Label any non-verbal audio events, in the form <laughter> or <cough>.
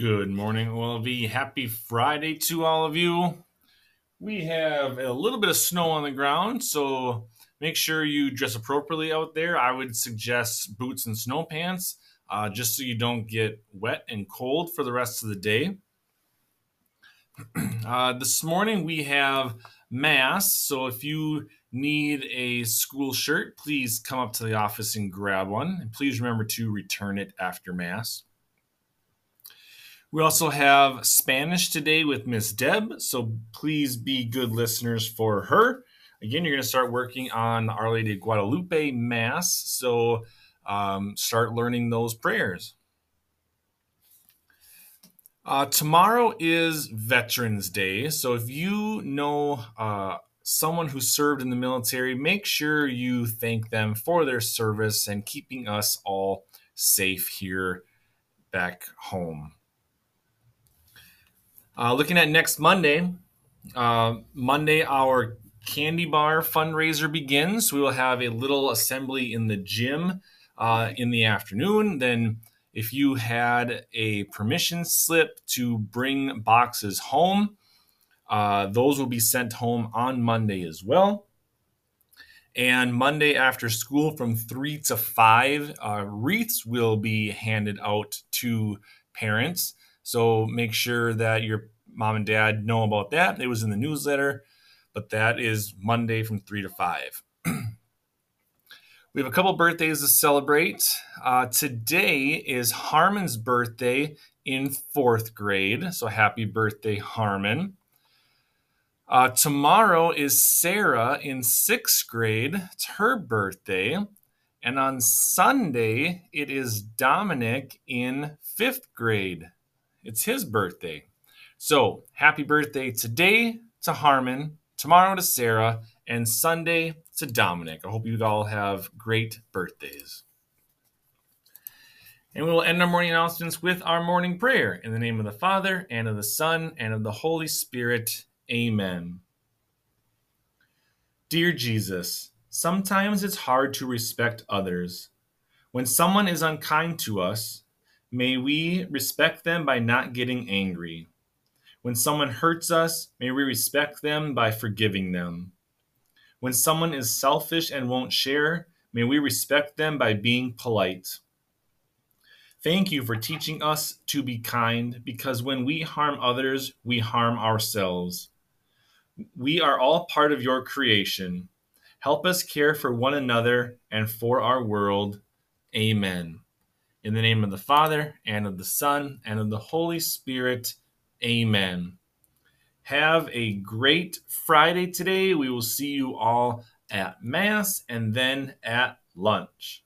Good morning, OLV. Happy Friday to all of you. We have a little bit of snow on the ground, so make sure you dress appropriately out there. I would suggest boots and snow pants uh, just so you don't get wet and cold for the rest of the day. <clears throat> Uh, this morning we have Mass, so if you need a school shirt, please come up to the office and grab one. And please remember to return it after Mass. We also have Spanish today with Miss Deb, so please be good listeners for her. Again, you're going to start working on Our Lady of Guadalupe Mass, so um, start learning those prayers. Uh, tomorrow is Veterans Day, so if you know uh, someone who served in the military, make sure you thank them for their service and keeping us all safe here back home. Uh, looking at next Monday, uh, Monday, our candy bar fundraiser begins. We will have a little assembly in the gym uh, in the afternoon. Then, if you had a permission slip to bring boxes home, uh, those will be sent home on Monday as well. And Monday after school from 3 to 5, uh, wreaths will be handed out to parents. So make sure that your mom and dad know about that. It was in the newsletter, but that is Monday from 3 to 5. <clears throat> we have a couple birthdays to celebrate. Uh, today is Harmon's birthday in fourth grade. So happy birthday, Harmon. Uh, tomorrow is Sarah in sixth grade. It's her birthday. And on Sunday, it is Dominic in fifth grade. It's his birthday. So happy birthday today to Harmon, tomorrow to Sarah, and Sunday to Dominic. I hope you all have great birthdays. And we will end our morning announcements with our morning prayer. In the name of the Father, and of the Son, and of the Holy Spirit. Amen. Dear Jesus, sometimes it's hard to respect others. When someone is unkind to us, May we respect them by not getting angry. When someone hurts us, may we respect them by forgiving them. When someone is selfish and won't share, may we respect them by being polite. Thank you for teaching us to be kind because when we harm others, we harm ourselves. We are all part of your creation. Help us care for one another and for our world. Amen. In the name of the Father, and of the Son, and of the Holy Spirit. Amen. Have a great Friday today. We will see you all at Mass and then at lunch.